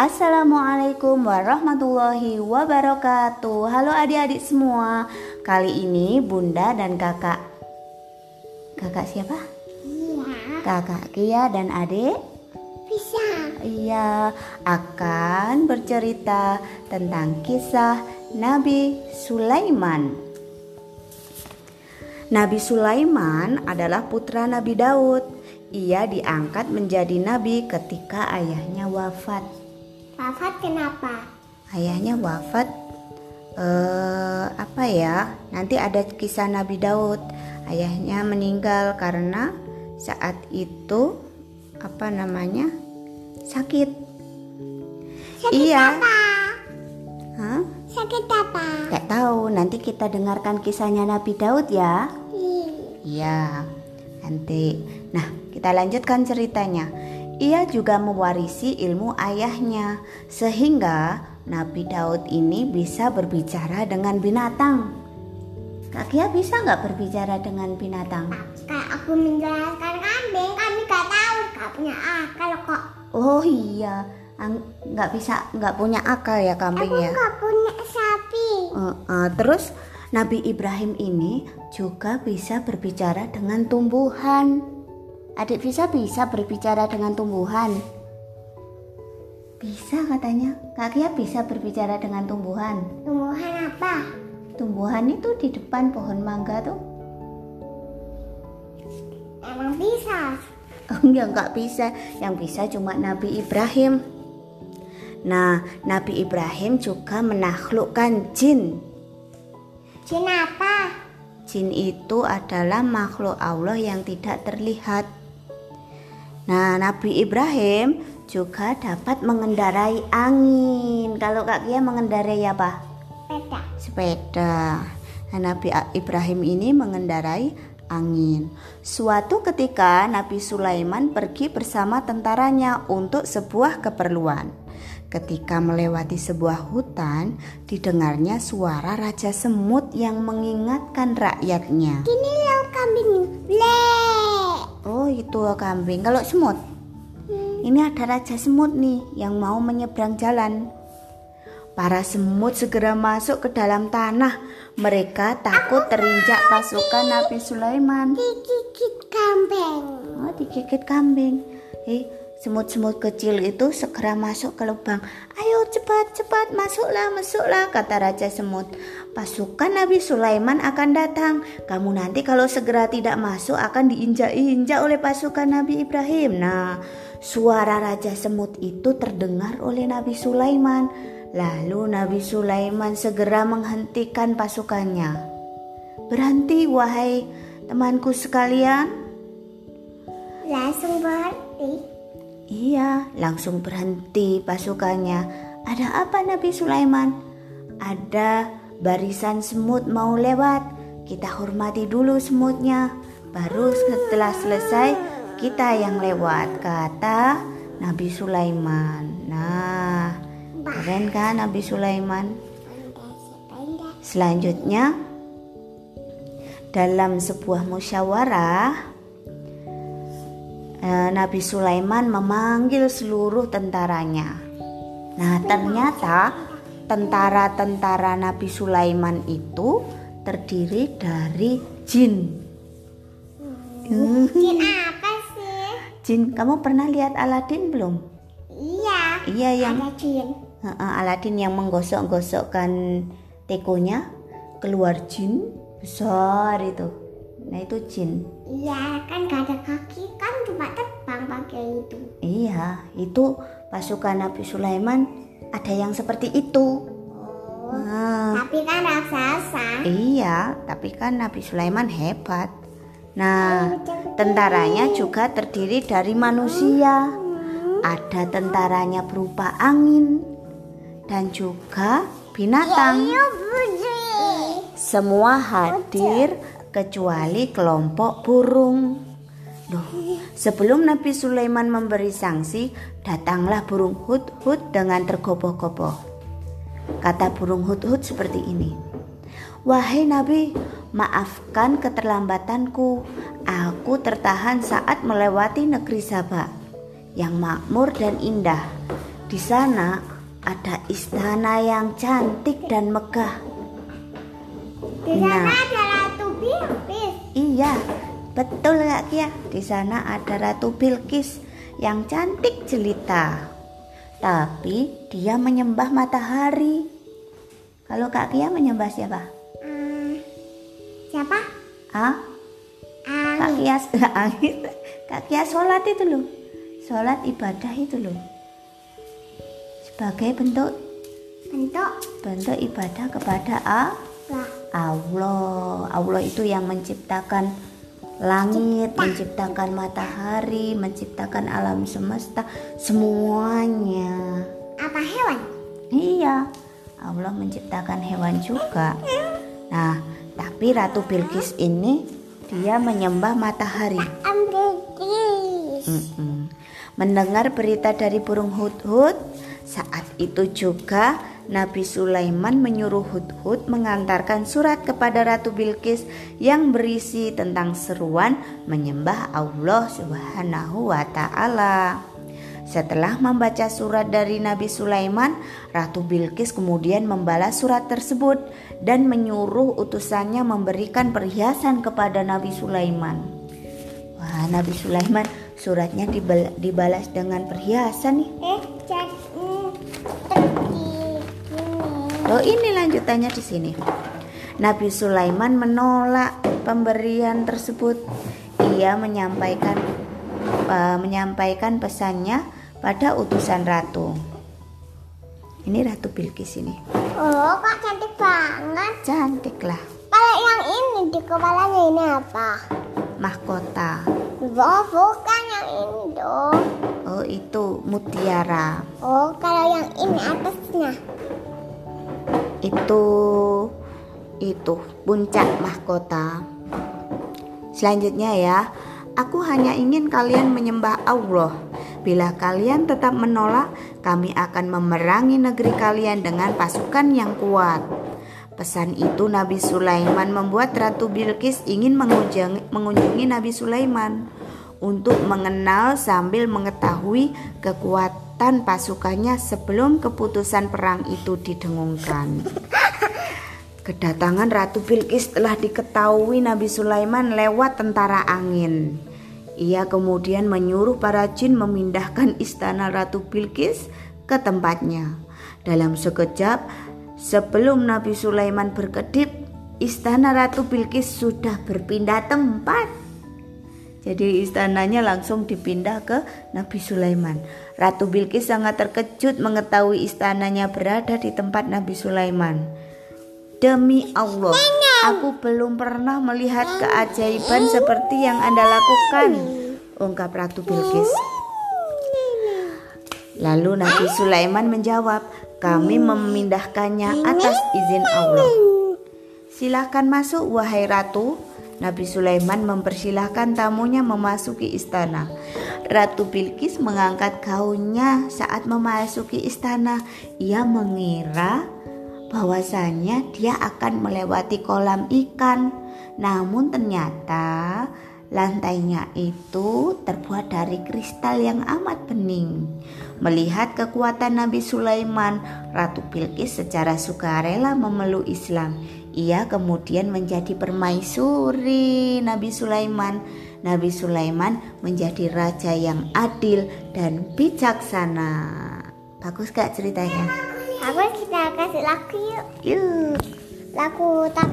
Assalamualaikum warahmatullahi wabarakatuh. Halo adik-adik semua. Kali ini bunda dan kakak. Kakak siapa? Iya, Kakak Kia dan adik? Bisa. Iya akan bercerita tentang kisah Nabi Sulaiman. Nabi Sulaiman adalah putra Nabi Daud. Ia diangkat menjadi nabi ketika ayahnya wafat Wafat kenapa? ayahnya wafat eh apa ya nanti ada kisah Nabi Daud ayahnya meninggal karena saat itu apa namanya sakit Sakit Iya. apa? Hah? Sakit apa? Gak tahu nanti kita dengarkan kisahnya Nabi Daud ya Ih, Iya nanti nah kita lanjutkan ceritanya ia juga mewarisi ilmu ayahnya sehingga Nabi Daud ini bisa berbicara dengan binatang. Kak Kia bisa nggak berbicara dengan binatang? Kayak aku menjelaskan kambing, kami gak tahu, gak punya akal kok. Oh iya, nggak bisa nggak punya akal ya kambing Aku ya. gak punya sapi. Eh, eh, terus Nabi Ibrahim ini juga bisa berbicara dengan tumbuhan. Adik bisa bisa berbicara dengan tumbuhan. Bisa katanya. Kak Kia bisa berbicara dengan tumbuhan. Tumbuhan apa? Tumbuhan itu di depan pohon mangga tuh. Emang bisa. Enggak, enggak bisa. Yang bisa cuma Nabi Ibrahim. Nah, Nabi Ibrahim juga menaklukkan jin. Jin apa? Jin itu adalah makhluk Allah yang tidak terlihat. Nah, Nabi Ibrahim juga dapat mengendarai angin. Kalau Kak Kia mengendarai apa? Sepeda. Sepeda. Nah, Nabi Ibrahim ini mengendarai angin. Suatu ketika Nabi Sulaiman pergi bersama tentaranya untuk sebuah keperluan. Ketika melewati sebuah hutan, didengarnya suara raja semut yang mengingatkan rakyatnya. Loh kambing. Ble. Oh, itu kambing. Kalau semut, ini ada raja semut nih yang mau menyeberang jalan. Para semut segera masuk ke dalam tanah. Mereka takut terinjak pasukan Nabi Sulaiman. Digigit kambing. Oh, digigit kambing. Eh, semut-semut kecil itu segera masuk ke lubang. Ayo cepat, cepat, masuklah, masuklah, kata Raja Semut. Pasukan Nabi Sulaiman akan datang. Kamu nanti kalau segera tidak masuk akan diinjak-injak oleh pasukan Nabi Ibrahim. Nah, suara Raja Semut itu terdengar oleh Nabi Sulaiman. Lalu Nabi Sulaiman segera menghentikan pasukannya. Berhenti, wahai temanku sekalian. Langsung berhenti. Iya, langsung berhenti pasukannya. Ada apa Nabi Sulaiman? Ada barisan semut mau lewat. Kita hormati dulu semutnya. Baru setelah selesai kita yang lewat, kata Nabi Sulaiman. Nah, keren kan Nabi Sulaiman? Selanjutnya, dalam sebuah musyawarah, Nabi Sulaiman memanggil seluruh tentaranya. Nah, ternyata tentara-tentara Nabi Sulaiman itu terdiri dari jin. Hmm, Jin apa sih? Jin, kamu pernah lihat Aladin belum? Iya. Iya, yang Ada jin. Heeh, Aladin yang menggosok-gosokkan tekonya keluar jin besar itu. Nah itu jin. Iya, kan gak ada kaki, kan cuma terbang pakai itu. Iya, itu pasukan Nabi Sulaiman ada yang seperti itu. Oh, Nah, tapi kan raksasa. iya, tapi kan Nabi Sulaiman hebat. Nah, tentaranya juga terdiri dari manusia. Ada tentaranya berupa angin dan juga binatang. Iya, Budi. Semua hadir kecuali kelompok burung. Loh, sebelum Nabi Sulaiman memberi sanksi, datanglah burung hut-hut dengan tergopoh-gopoh. Kata burung hut-hut seperti ini. Wahai Nabi, maafkan keterlambatanku. Aku tertahan saat melewati negeri Sabah yang makmur dan indah. Di sana ada istana yang cantik dan megah. Di sana Nah. Iya, betul Kak Kia. Di sana ada Ratu Bilqis yang cantik jelita. Tapi dia menyembah matahari. Kalau Kak Kia menyembah siapa? Hmm, siapa? Ah, Kak. Kia angin. Kak Kia sholat itu loh. Sholat ibadah itu loh. Sebagai bentuk Bentuk bentuk ibadah kepada Allah. Lah. Allah. Allah itu yang menciptakan langit, menciptakan matahari, menciptakan alam semesta, semuanya. Apa hewan? Iya, Allah menciptakan hewan juga. Nah, tapi Ratu Bilqis ini dia menyembah matahari. Ambilkis. Mm-mm. Mendengar berita dari burung hudhud, saat itu juga Nabi Sulaiman menyuruh Hudhud mengantarkan surat kepada Ratu Bilqis yang berisi tentang seruan menyembah Allah Subhanahu wa taala. Setelah membaca surat dari Nabi Sulaiman, Ratu Bilqis kemudian membalas surat tersebut dan menyuruh utusannya memberikan perhiasan kepada Nabi Sulaiman. Wah, Nabi Sulaiman suratnya dibal- dibalas dengan perhiasan nih. Eh, Oh, ini lanjutannya di sini. Nabi Sulaiman menolak pemberian tersebut. Ia menyampaikan eh, menyampaikan pesannya pada utusan ratu. Ini Ratu Bilqis ini. Oh, kok cantik banget. Cantik lah, Kalau yang ini di kepalanya ini apa? mahkota. Oh, bukan yang ini dong. Oh, itu mutiara. Oh, kalau yang ini atasnya. Itu itu puncak mahkota. Selanjutnya ya, aku hanya ingin kalian menyembah Allah. Bila kalian tetap menolak, kami akan memerangi negeri kalian dengan pasukan yang kuat. Pesan itu Nabi Sulaiman membuat Ratu Bilqis ingin mengunjungi, mengunjungi Nabi Sulaiman untuk mengenal sambil mengetahui kekuatan pasukannya sebelum keputusan perang itu didengungkan. Kedatangan Ratu Bilqis telah diketahui Nabi Sulaiman lewat tentara angin. Ia kemudian menyuruh para jin memindahkan istana Ratu Bilqis ke tempatnya. Dalam sekejap, sebelum Nabi Sulaiman berkedip, istana Ratu Bilqis sudah berpindah tempat. Jadi istananya langsung dipindah ke Nabi Sulaiman. Ratu Bilqis sangat terkejut mengetahui istananya berada di tempat Nabi Sulaiman. Demi Allah, aku belum pernah melihat keajaiban seperti yang Anda lakukan, ungkap Ratu Bilqis. Lalu Nabi Sulaiman menjawab, kami memindahkannya atas izin Allah. Silahkan masuk wahai ratu. Nabi Sulaiman mempersilahkan tamunya memasuki istana. Ratu Bilqis mengangkat gaunnya saat memasuki istana. Ia mengira bahwasanya dia akan melewati kolam ikan. Namun ternyata lantainya itu terbuat dari kristal yang amat bening. Melihat kekuatan Nabi Sulaiman, Ratu Bilqis secara sukarela memeluk Islam. Ia kemudian menjadi permaisuri Nabi Sulaiman. Nabi Sulaiman menjadi raja yang adil dan bijaksana. Bagus gak ceritanya? Aku kita kasih lagu yuk. Yuk. Lagu tak